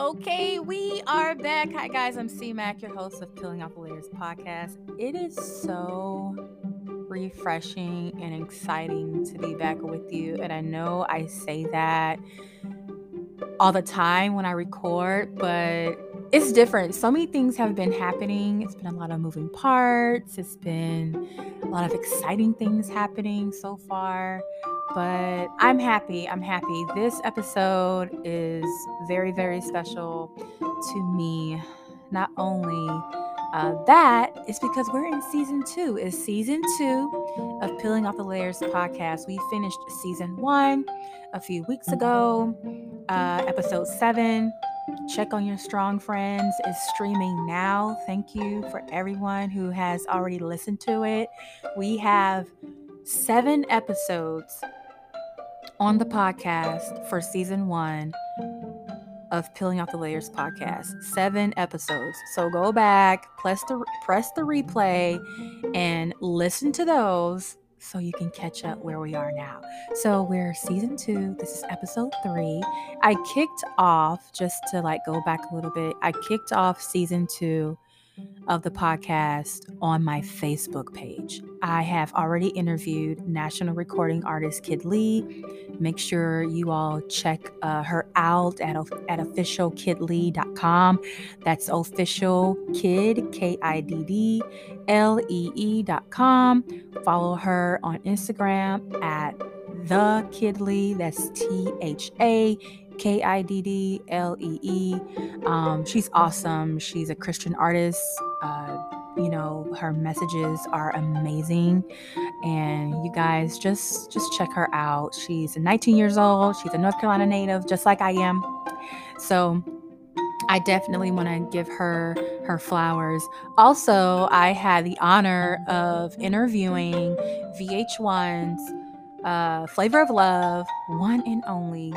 Okay, we are back. Hi, guys. I'm C Mac, your host of Peeling Off the Layers podcast. It is so refreshing and exciting to be back with you. And I know I say that all the time when I record, but it's different. So many things have been happening. It's been a lot of moving parts, it's been a lot of exciting things happening so far. But I'm happy. I'm happy. This episode is very, very special to me. Not only uh, that is because we're in season two. Is season two of Peeling Off the Layers podcast. We finished season one a few weeks ago. Uh, episode seven Check on Your Strong Friends is streaming now. Thank you for everyone who has already listened to it. We have seven episodes on the podcast for season one of Peeling Off the Layers podcast. Seven episodes. So go back, press the press the replay, and listen to those so you can catch up where we are now. So we're season two. This is episode three. I kicked off just to like go back a little bit. I kicked off season two of the podcast on my Facebook page. I have already interviewed national recording artist Kid Lee. Make sure you all check uh, her out at, at officialkidlee.com. That's official kid, K I D D L E E.com. Follow her on Instagram at the Kid Lee. That's T H A K I D D L E E. Um, she's awesome. She's a Christian artist. Uh, you know, her messages are amazing, and you guys just just check her out. She's 19 years old. She's a North Carolina native, just like I am. So. I definitely want to give her her flowers. Also, I had the honor of interviewing VH1's uh, Flavor of Love, one and only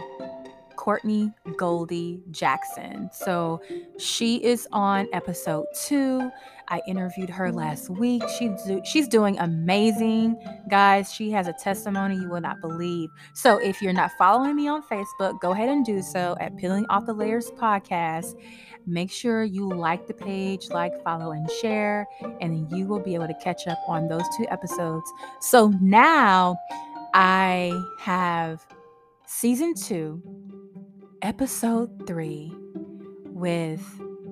Courtney Goldie Jackson. So she is on episode two. I interviewed her last week. She's she's doing amazing, guys. She has a testimony you will not believe. So if you're not following me on Facebook, go ahead and do so at Peeling Off the Layers podcast. Make sure you like the page, like, follow, and share, and then you will be able to catch up on those two episodes. So now I have season two episode three with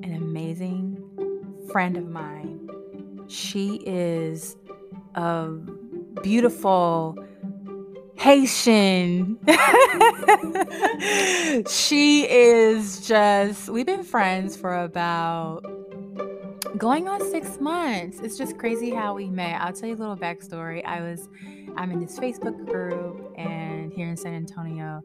an amazing friend of mine. She is a beautiful Haitian. she is just, we've been friends for about going on six months. It's just crazy how we met. I'll tell you a little backstory. I was, I'm in this Facebook group and here in San Antonio,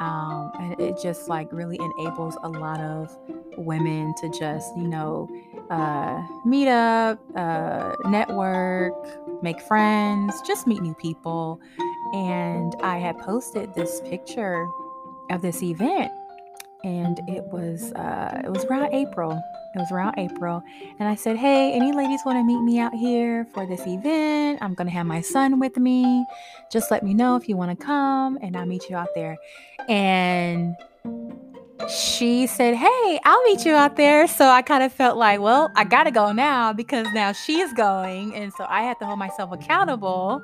um, and it just like really enables a lot of women to just, you know, uh, meet up, uh, network, make friends, just meet new people. And I had posted this picture of this event, and it was uh, it was around April it was around April. And I said, Hey, any ladies want to meet me out here for this event? I'm going to have my son with me. Just let me know if you want to come and I'll meet you out there. And she said, Hey, I'll meet you out there. So I kind of felt like, Well, I got to go now because now she's going. And so I had to hold myself accountable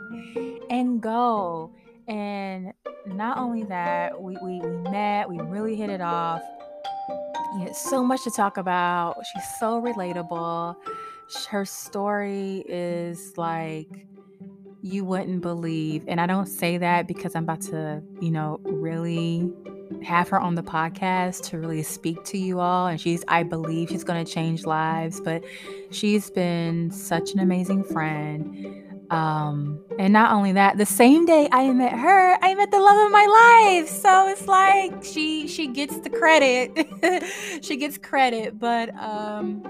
and go. And not only that, we, we, we met, we really hit it off so much to talk about. She's so relatable. Her story is like you wouldn't believe. And I don't say that because I'm about to, you know, really have her on the podcast to really speak to you all. And she's, I believe she's going to change lives. But she's been such an amazing friend. Um, and not only that, the same day I met her, I met the love of my life. So it's like she she gets the credit. she gets credit, but um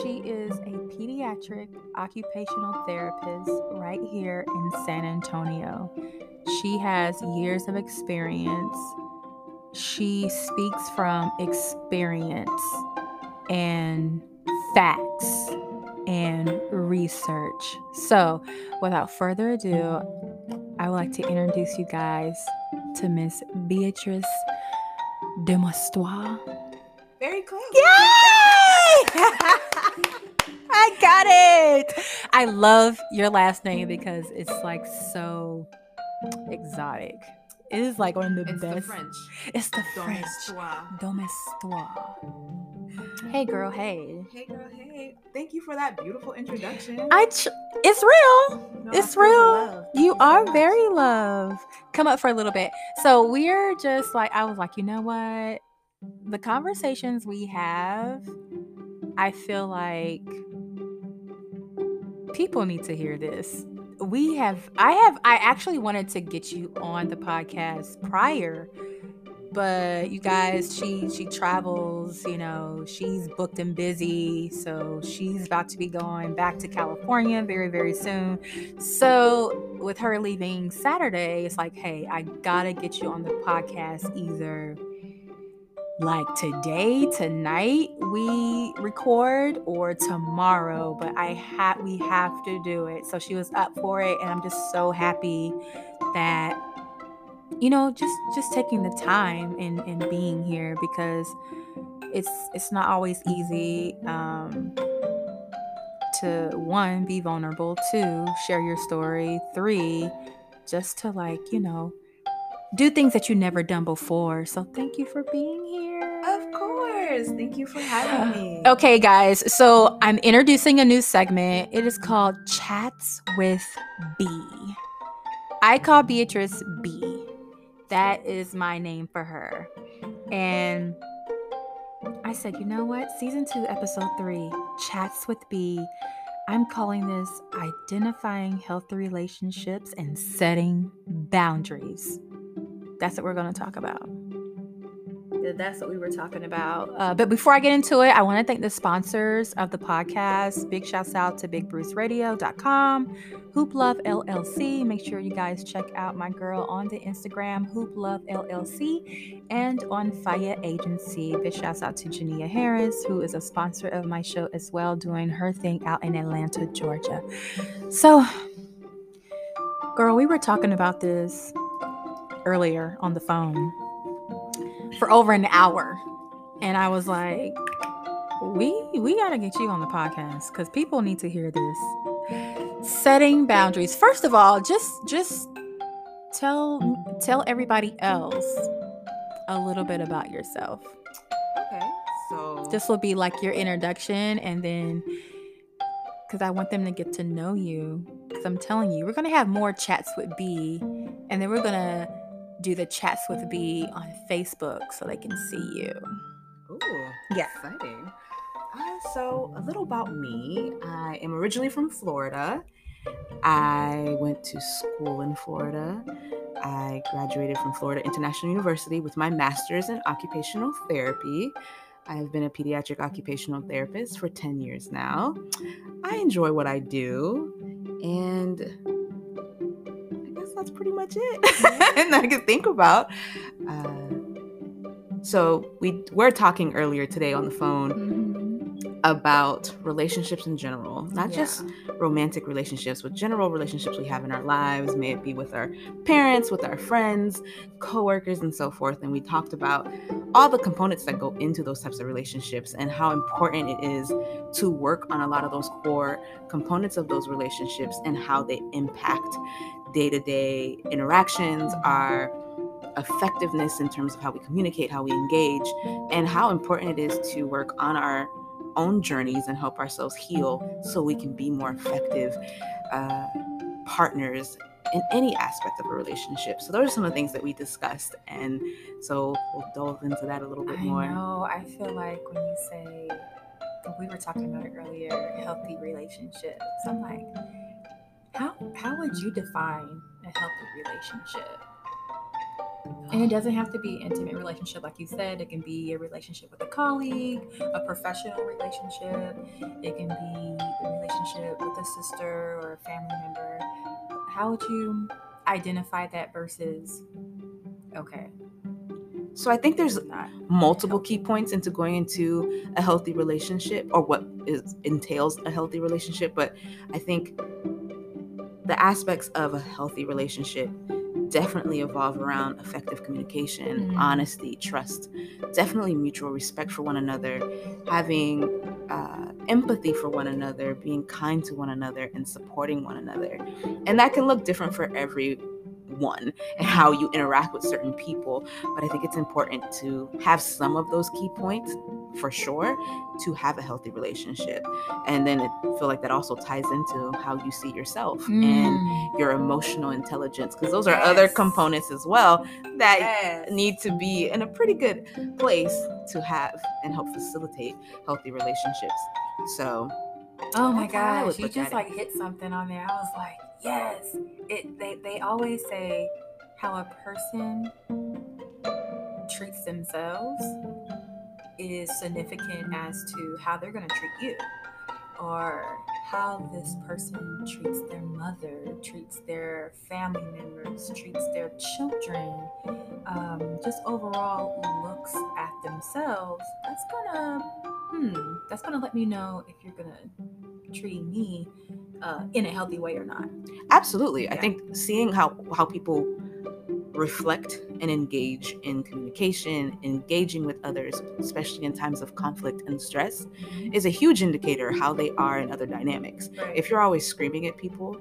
she is a pediatric occupational therapist right here in San Antonio. She has years of experience. She speaks from experience and facts and research. So, without further ado, I would like to introduce you guys to Miss Beatrice Demostois. Very close. Yay! I got it. I love your last name because it's like so exotic. It is like one of the It's best. the French. It's the French. Domestoire. Hey, girl. Hey. Hey girl, hey. Thank you for that beautiful introduction. I. Ch- it's real. No, It's real. You are much. very love. Come up for a little bit. So we're just like I was like, you know what? The conversations we have, I feel like people need to hear this. We have I have I actually wanted to get you on the podcast prior but you guys she she travels you know she's booked and busy so she's about to be going back to california very very soon. So with her leaving saturday it's like hey i gotta get you on the podcast either. Like today tonight we record or tomorrow but i have we have to do it. So she was up for it and i'm just so happy that you know just just taking the time and and being here because it's it's not always easy um to one be vulnerable two share your story three just to like you know do things that you never done before so thank you for being here Of course. Thank you for having me. Okay, guys. So I'm introducing a new segment. It is called Chats with B. I call Beatrice B. That is my name for her. And I said, you know what? Season two, episode three, Chats with B. I'm calling this Identifying Healthy Relationships and Setting Boundaries. That's what we're going to talk about. That's what we were talking about. Uh, but before I get into it, I want to thank the sponsors of the podcast. Big shouts out to bigbruceradio.com, Hoop Love LLC. Make sure you guys check out my girl on the Instagram, Hoop Love LLC, and on Fire Agency. Big shouts out to Jania Harris, who is a sponsor of my show as well, doing her thing out in Atlanta, Georgia. So, girl, we were talking about this earlier on the phone for over an hour. And I was like, we we gotta get you on the podcast because people need to hear this. Setting boundaries. First of all, just just tell tell everybody else a little bit about yourself. Okay. So This will be like your introduction and then because I want them to get to know you. Because I'm telling you, we're gonna have more chats with B, and then we're gonna do the chats with B on Facebook so they can see you. Ooh, Yeah. exciting. Uh, so, a little about me. I am originally from Florida. I went to school in Florida. I graduated from Florida International University with my master's in occupational therapy. I've been a pediatric occupational therapist for 10 years now. I enjoy what I do, and that's pretty much it. and I can think about. Uh, so we were talking earlier today on the phone about relationships in general, not Yeah. just romantic relationships, but general relationships we have in our lives, may it be with our parents, with our friends, coworkers, and so forth. And we talked about all the components that go into those types of relationships and how important it is to work on a lot of those core components of those relationships and how they impact day to day interactions, our effectiveness in terms of how we communicate, how we engage, and how important it is to work on our own journeys and help ourselves heal so we can be more effective uh, partners in any aspect of a relationship. So those are some of the things that we discussed, and so we'll delve into that a little bit I more. know. I feel like when you say, we were talking about it earlier, healthy relationships. I'm like, how how would you define a healthy relationship? And it um, doesn't have to be an intimate relationship, like you said. It can be a relationship with a colleague, a professional relationship. It can be a relationship with a sister or a family member. How would you identify that versus, okay, So I think there's multiple key points into going into a healthy relationship or what is entails a healthy relationship but i think the aspects of a healthy relationship definitely evolve around effective communication, Mhm. honesty, trust, definitely mutual respect for one another, having uh, empathy for one another, being kind to one another, and supporting one another. And that can look different for everyone and how you interact with certain people. But I think it's important to have some of those key points for sure to have a healthy relationship. And then I feel like that also ties into how you see yourself and Mm. your emotional intelligence because those are other components as well that Yes. need to be in a pretty good place to have and help facilitate healthy relationships. So, Oh my That's how I would gosh, you just at it. like hit something on there. I was like, yes. It they, they always say how a person treats themselves is significant as to how they're gonna treat you. Or how this person treats their mother, treats their family members, treats their children, um, just overall looks at themselves. That's gonna, hmm, that's gonna let me know if you're gonna treat me uh, in a healthy way or not. absolutely, I think seeing how how people reflect and engage in communication, engaging with others, especially in times of conflict and stress, is a huge indicator how they are in other dynamics. Right. If you're always screaming at people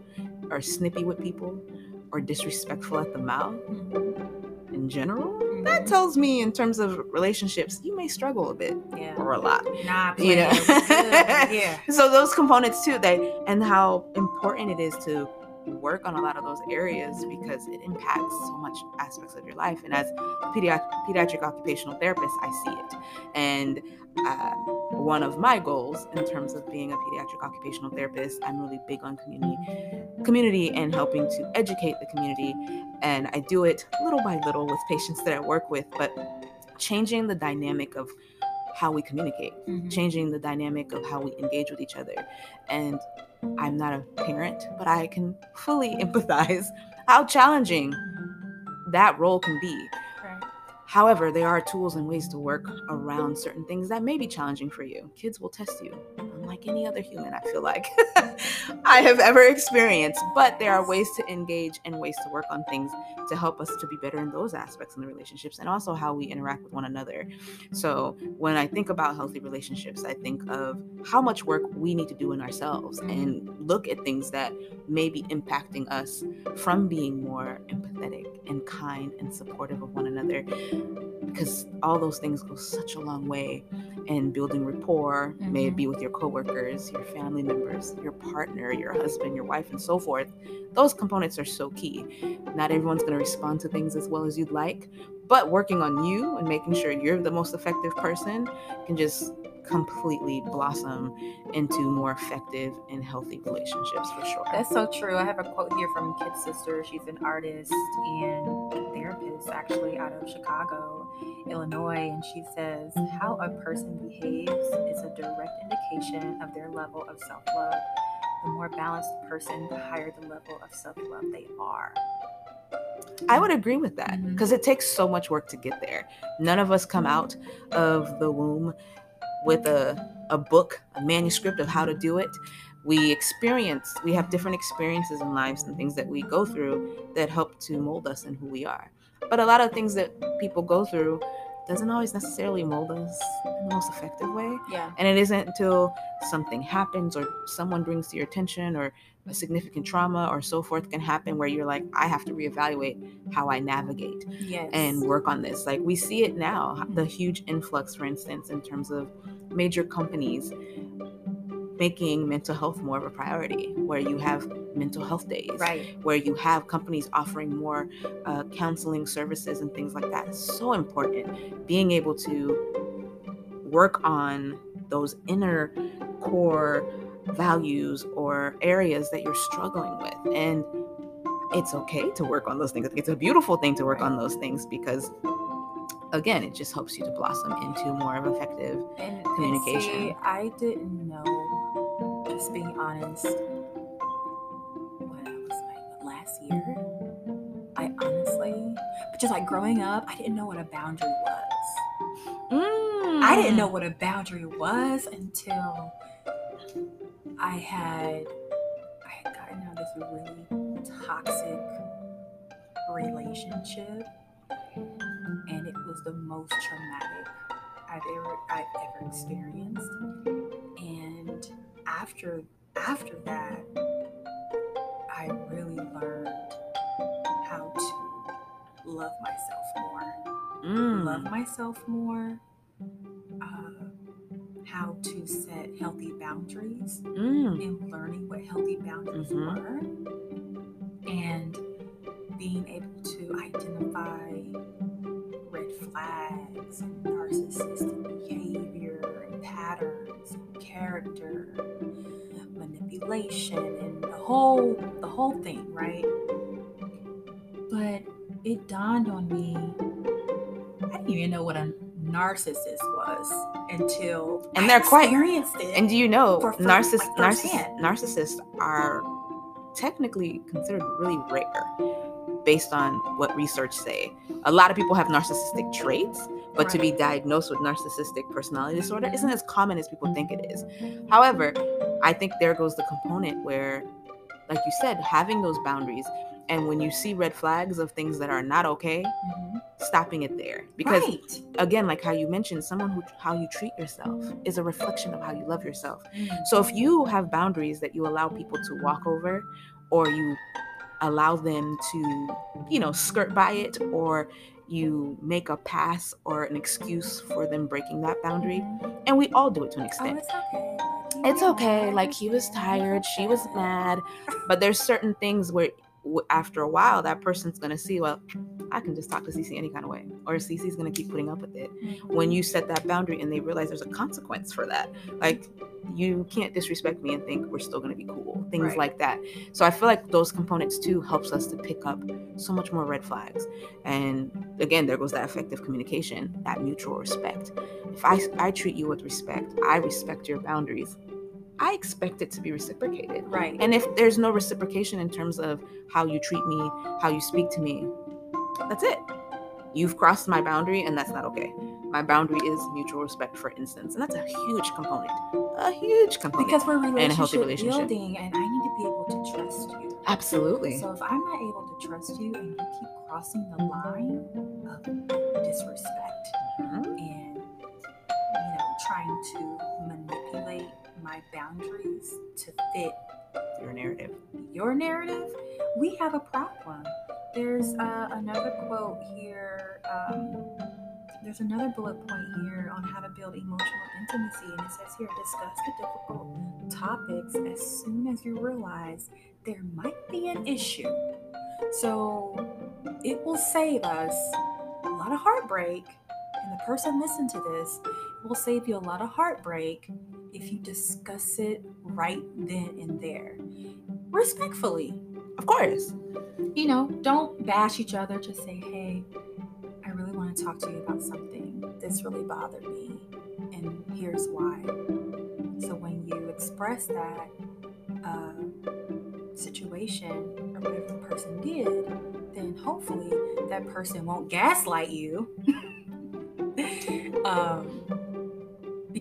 or snippy with people or disrespectful at the mouth Mhm. in general. That tells me in terms of relationships, you may struggle a bit yeah. or a lot. Nah, you know. player, we good. yeah. So those components too, they and how important it is to work on a lot of those areas because it impacts so much aspects of your life. And as a pediatric, pediatric occupational therapist, I see it. And um, one of my goals in terms of being a pediatric occupational therapist, I'm really big on community, community and helping to educate the community. And I do it little by little with patients that I work with, but changing the dynamic of how we communicate Mhm. changing the dynamic of how we engage with each other. And I'm not a parent, but I can fully empathize how challenging that role can be. However, there are tools and ways to work around certain things that may be challenging for you. Kids will test you, unlike any other human, I feel like I have ever experienced. But there are ways to engage and ways to work on things to help us to be better in those aspects in the relationships and also how we interact with one another. So when I think about healthy relationships, I think of how much work we need to do in ourselves and look at things that may be impacting us from being more empathetic and kind and supportive of one another because all those things go such a long way in building rapport may it mm-hmm. be with your coworkers your family members your partner your husband your wife and so forth those components are so key not everyone's going to respond to things as well as you'd like but working on you and making sure you're the most effective person can just completely blossom into more effective and healthy relationships for sure That's so true. I have a quote here from Kid's sister. She's an artist and therapist, actually, out of Chicago, Illinois. And she says, How a person behaves is a direct indication of their level of self love. The more balanced person, the higher the level of self love they are. I would agree with that mm-hmm. because it takes so much work to get there. None of us come out of the womb with a, a book, a manuscript of how to do it. We experience, we have different experiences in lives and things that we go through that help to mold us in who we are. But a lot of things that people go through doesn't always necessarily mold us in the most effective way. Yeah. And it isn't until something happens or someone brings to your attention or a significant trauma or so forth can happen where you're like, I have to reevaluate how I navigate Yes. and work on this. Like we see it now, the mm-hmm. huge influx, for instance, in terms of major companies making mental health more of a priority, where you have mental health days, Right. where you have companies offering more uh, counseling services and things like that. So important. Being able to work on those inner core values or areas that you're struggling with. And it's okay to work on those things. It's a beautiful thing to work on those things because, again, it just helps you to blossom into more of effective. And, and Communication. see, I didn't know, just being honest, just like growing up, I didn't know what a boundary was. I didn't know mm. what a boundary was until I had I had gotten out of this really toxic relationship, and it was the most traumatic I've ever I've ever experienced. And after after that, love myself more. Mm. Love myself more. Uh, how to set healthy boundaries Mm. and learning what healthy boundaries Mhm. were and being able to identify red flags and narcissistic behavior and patterns and character manipulation and the whole the whole thing right but it dawned on me i didn't even know what a narcissist was until And I they're quite- experienced it And do you know narciss- like, narciss- narcissists are technically considered really rare based on what research say. A lot of people have narcissistic traits, but to be diagnosed with narcissistic personality disorder isn't as common as people think it is. However, I think there goes the component where like you said, having those boundaries and when you see red flags of things that are not okay, Mhm. stopping it there because right. again like how you mentioned someone who how you treat yourself is a reflection of how you love yourself Mm. so if you have boundaries that you allow people to walk over or you allow them to you know skirt by it or you make a pass or an excuse for them breaking that boundary Mhm. and we all do it to an Oh, extent it's okay. like, it's okay like he was tired she was mad but there's certain things where after a while that person's gonna see well i can just talk to cc any kind of way or cc's gonna keep putting up with it. Mhm. when you set that boundary and they realize there's a consequence for that like you can't disrespect me and think we're still going to be cool things Right. like that. So i feel like those components too helps us to pick up so much more red flags. And again there goes that effective communication that mutual respect. If i i treat you with respect i respect your boundaries i expect it to be reciprocated right. and if there's no reciprocation in terms of how you treat me how you speak to me that's it you've crossed my boundary and that's not okay my boundary is mutual respect for instance and that's a huge component a huge component because we're a healthy relationship, relationship. building, and I need to be able to trust you. absolutely So if I'm not able to trust you, and you keep crossing the line of disrespect Mhm. and you know trying to manipulate my boundaries to fit your narrative your narrative, we have a problem. There's uh, another quote here. Um, there's another bullet point here on how to build emotional intimacy, and it says here discuss the difficult topics as soon as you realize there might be an issue. So it will save us a lot of heartbreak, and the person listening to this will save you a lot of heartbreak if you discuss it right then and there respectfully. of course You know, don't bash each other. Just say, hey, I really want to talk to you about something. This really bothered me, and here's why. So when you express that uh, situation or whatever the person did, then hopefully that person won't gaslight you um,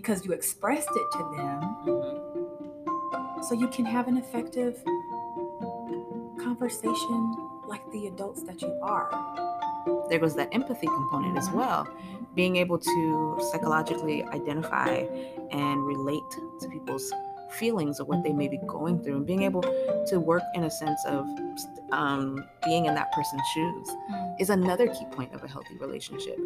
because you expressed it to them Mhm. so you can have an effective conversation like the adults that you are. there goes that empathy component as well being able to psychologically identify and relate to people's feelings of what they may be going through and being able to work in a sense of um, being in that person's shoes is another key point of a healthy relationship.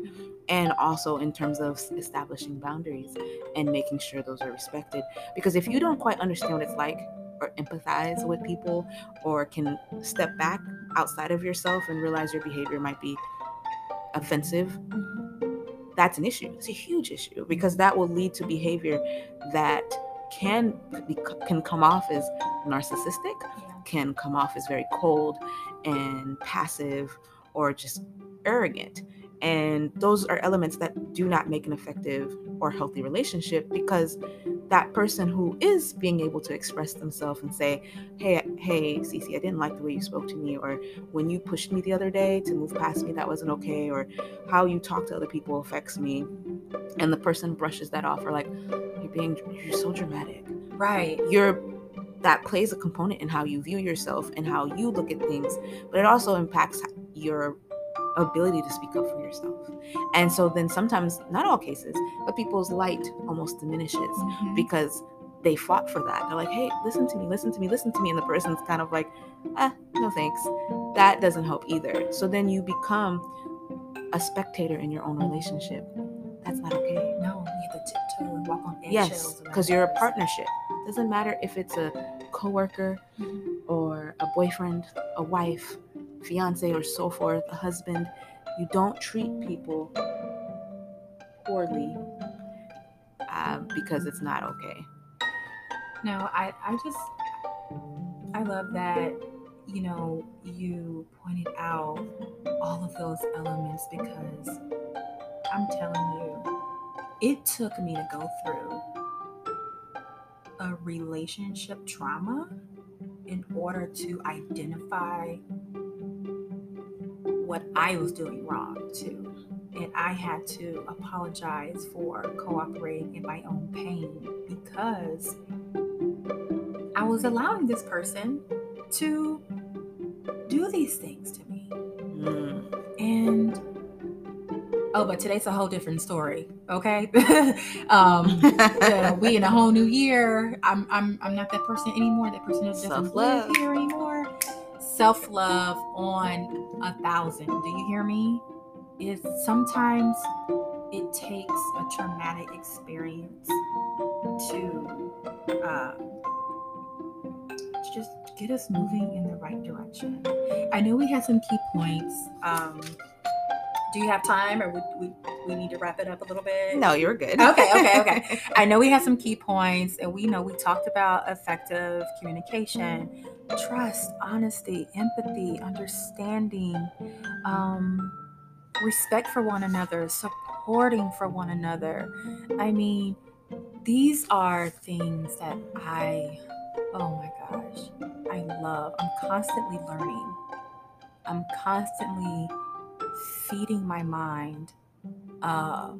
And also in terms of establishing boundaries and making sure those are respected. Because if you don't quite understand what it's like or empathize with people or can step back outside of yourself and realize your behavior might be offensive that's an issue. It's a huge issue because that will lead to behavior that can be, can come off as narcissistic can come off as very cold and passive or just arrogant. And those are elements that do not make an effective or healthy relationship because that person who is being able to express themselves and say, Hey, hey, Cece, I didn't like the way you spoke to me, or when you pushed me the other day to move past me, that wasn't okay, or how you talk to other people affects me. And the person brushes that off, or like, being, you're so dramatic Right. you're that plays a component in how you view yourself and how you look at things but it also impacts your ability to speak up for yourself. And so then sometimes, not all cases, but people's light almost diminishes Mhm. because they fought for that. They're like, hey, listen to me, listen to me, listen to me. And the person's kind of like, ah, no thanks. That doesn't help either. So then you become a spectator in your own relationship. That's not okay. No, you have to Yes, because you're a partnership. Doesn't matter if it's a coworker Mhm. or a boyfriend, a wife, fiance, or so forth, a husband. You don't treat people poorly uh, because it's not okay. No, I, I just, I love that, you know, you pointed out all of those elements because I'm telling you, it took me to go through a relationship trauma in order to identify what I was doing wrong too. And I had to apologize for cooperating in my own pain because I was allowing this person to do these things to me. Mm. Oh, but today's a whole different story. Okay. um we in a whole new year. I'm I'm I'm not that person anymore. That person doesn't Self-love. live here anymore. Self love on a thousand. Do you hear me? Is sometimes it takes a traumatic experience to uh, to just get us moving in the right direction. I know we had some key points. Um, do you have time, or we, we we need to wrap it up a little bit? no, you're good. Okay, okay, okay. I know we have some key points, and we know we talked about effective communication, trust, honesty, empathy, understanding, um, respect for one another, supporting for one another. I mean, these are things that I, oh my gosh, I love. I'm constantly learning. I'm constantly feeding my mind uh,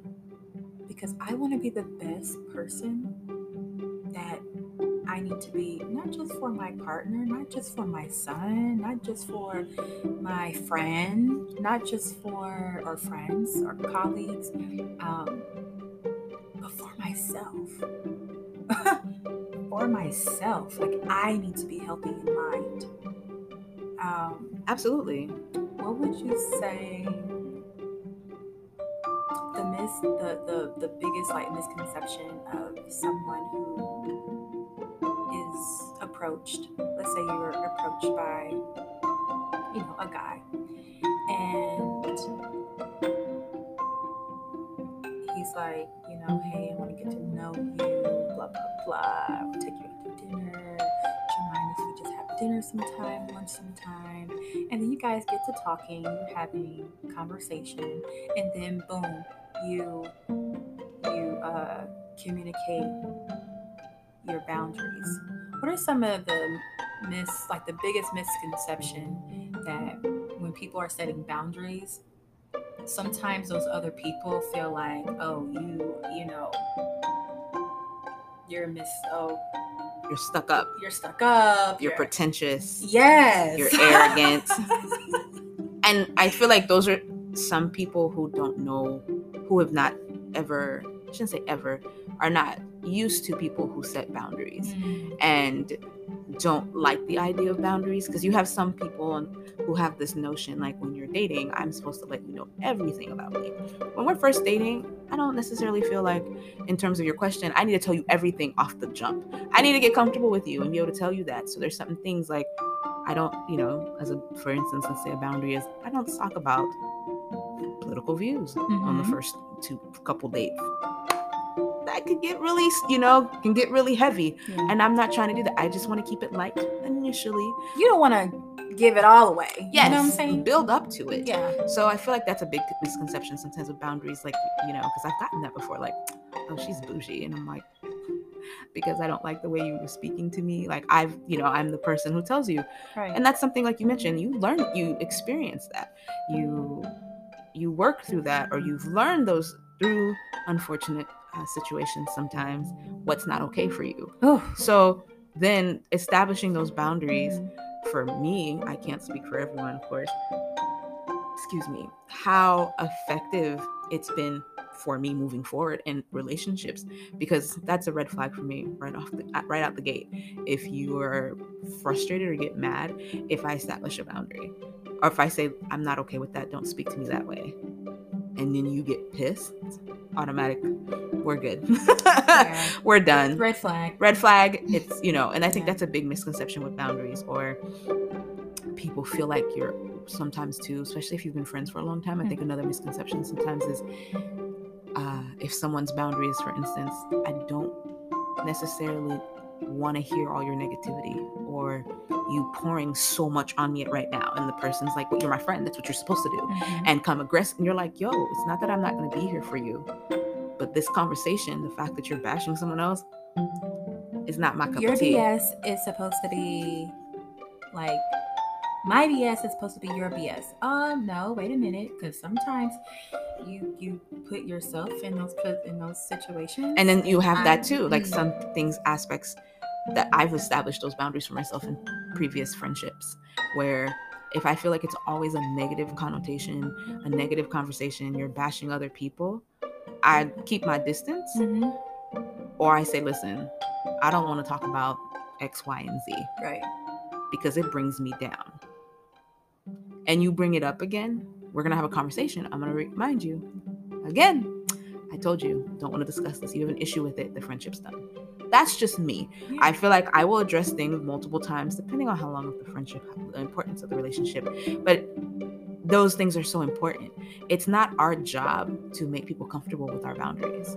because I want to be the best person that I need to be, not just for my partner, not just for my son, not just for my friend, not just for our friends or colleagues, um, but for myself. for myself. Like, I need to be healthy in mind. Um, Absolutely. What would you say the mis the, the the biggest like misconception of someone who is approached let's say you were approached by you know a guy and he's like you know hey i want to get to know you blah blah blah take you dinner sometime lunch sometime and then you guys get to talking you're having conversation and then boom you you uh, communicate your boundaries. What are some of the mis like the biggest misconception that when people are setting boundaries sometimes those other people feel like oh you you know you're miss oh You're stuck up. you're stuck up You're pretentious. yes You're arrogant. and I feel like those are some people who don't know, who have not ever, I shouldn't say ever, are not used to people who set boundaries Mm, and don't like the idea of boundaries because you have some people who have this notion like when you're dating i'm supposed to let you know everything about me. When we're first dating i don't necessarily feel like in terms of your question i need to tell you everything off the jump. I need to get comfortable with you and be able to tell you that. So there's certain things like i don't you know as a for instance let's say a boundary is i don't talk about political views on the Mhm. first two couple dates that could get really you know can get really heavy yeah. and I'm not trying to do that. I just want to keep it light initially. you don't want to give it all away Yes, you know what i'm saying build up to it. yeah So I feel like that's a big misconception sometimes with boundaries, like you know, because I've gotten that before. Like, oh, she's bougie, and I'm like, because I don't like the way you were speaking to me. Like I've, you know, I'm the person who tells you, right and that's something like you mentioned. You learn, you experience that. You you work through that, or you've learned those through unfortunate uh, situations. Sometimes what's not okay for you. oh So then establishing those boundaries for me, I can't speak for everyone, of course. excuse me, how effective it's been for me moving forward in relationships because that's a red flag for me right off the, right out the gate if you are frustrated or get mad if i establish a boundary or if i say i'm not okay with that don't speak to me that way and then you get pissed automatic we're good Yeah. we're done Red flag. red flag it's you know and i think Yeah. that's a big misconception with boundaries or people feel like you're sometimes too especially if you've been friends for a long time i think Mm-hmm. another misconception sometimes is uh, if someone's boundaries for instance i don't necessarily want to hear all your negativity or you pouring so much on me right now and the person's like well you're my friend that's what you're supposed to do Mhm. and come aggressive and you're like yo it's not that i'm not going to be here for you but this conversation the fact that you're bashing someone else is not my cup Your of tea BS is supposed to be like my BS is supposed to be your BS. Um, no, wait a minute, because sometimes you you put yourself in those in those situations, and then you have that too like some things aspects that i've established those boundaries for myself in previous friendships where if i feel like it's always a negative connotation a negative conversation you're bashing other people i keep my distance Mhm. or i say listen i don't want to talk about x y and z. Right, because it brings me down. And you bring it up again we're gonna have a conversation i'm gonna remind you again. I told you don't want to discuss this you have an issue with it the friendship's done. That's just me. I feel like i will address things multiple times depending on how long of the friendship the importance of the relationship but those things are so important. It's not our job to make people comfortable with our boundaries.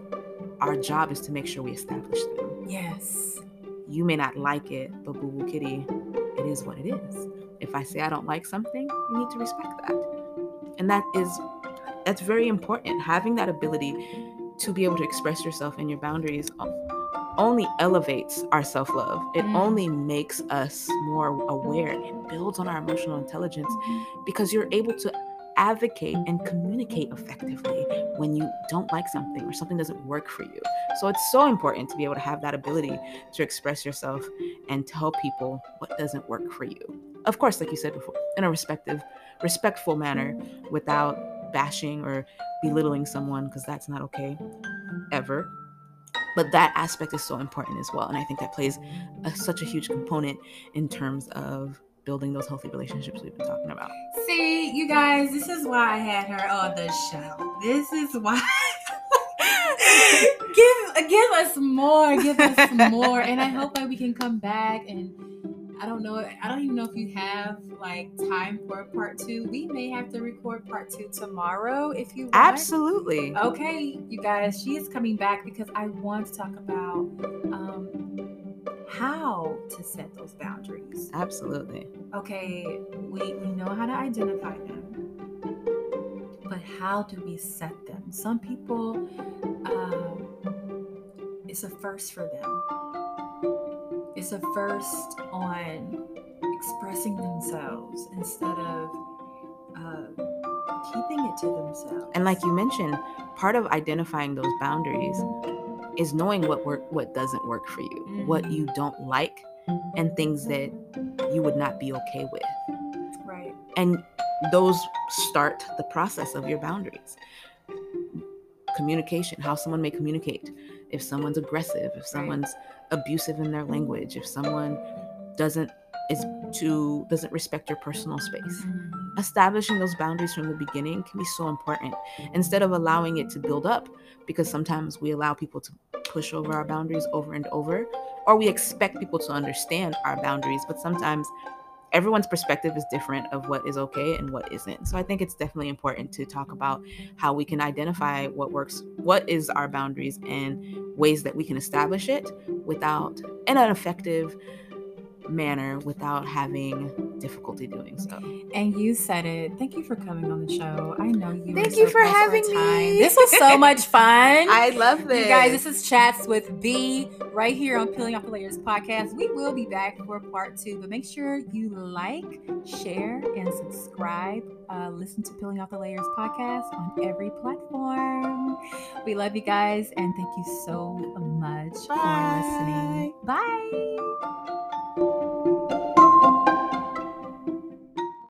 Our job is to make sure we establish them. Yes, you may not like it, but boo boo kitty, it is what it is. If I say I don't like something, you need to respect that. And that is that's very important. Having that ability to be able to express yourself and your boundaries only elevates our self-love. It Mm. only makes us more aware. It builds on our emotional intelligence because you're able to advocate and communicate effectively when you don't like something or something doesn't work for you. So it's so important to be able to have that ability to express yourself and tell people what doesn't work for you. Of course, like you said before, in a respective, respectful manner without bashing or belittling someone because that's not okay ever. But that aspect is so important as well. And I think that plays a, such a huge component in terms of building those healthy relationships we've been talking about. See, you guys, this is why I had her on the show. This is why. give give us more, give us more, and I hope that we can come back and. I don't know. I don't even know if you have like time for part two. We may have to record part two tomorrow if you want. Absolutely. Okay, you guys, she is coming back because I want to talk about um, how to set those boundaries. Absolutely. Okay, we, we know how to identify them, but how do we set them? Some people, um, it's a first for them. It's a first on expressing themselves instead of uh, keeping it to themselves. And like you mentioned, part of identifying those boundaries is knowing what work what doesn't work for you, what you don't like, and things that you would not be okay with. right, And those start the process of your boundaries. Communication, how someone may communicate. If someone's aggressive, if someone's abusive in their language, if someone doesn't is to doesn't respect your personal space. establishing those boundaries from the beginning can be so important instead of allowing it to build up because sometimes we allow people to push over our boundaries over and over or we expect people to understand our boundaries but sometimes everyone's perspective is different of what is okay and what isn't. So i think it's definitely important to talk about how we can identify what works what is our boundaries and ways that we can establish it without an effective manner without having difficulty doing so And you said it. Thank you for coming on the show. I know you. Thank so you for pressed having me. This was so much fun. I love this. You guys, this is Chats with B right here on Peeling Off the Layers podcast. We will be back for part two, but make sure you like, share, and subscribe. Uh, listen to Peeling Off the Layers podcast on every platform. We love you guys, and thank you so much Bye. for listening. Bye. Thank you.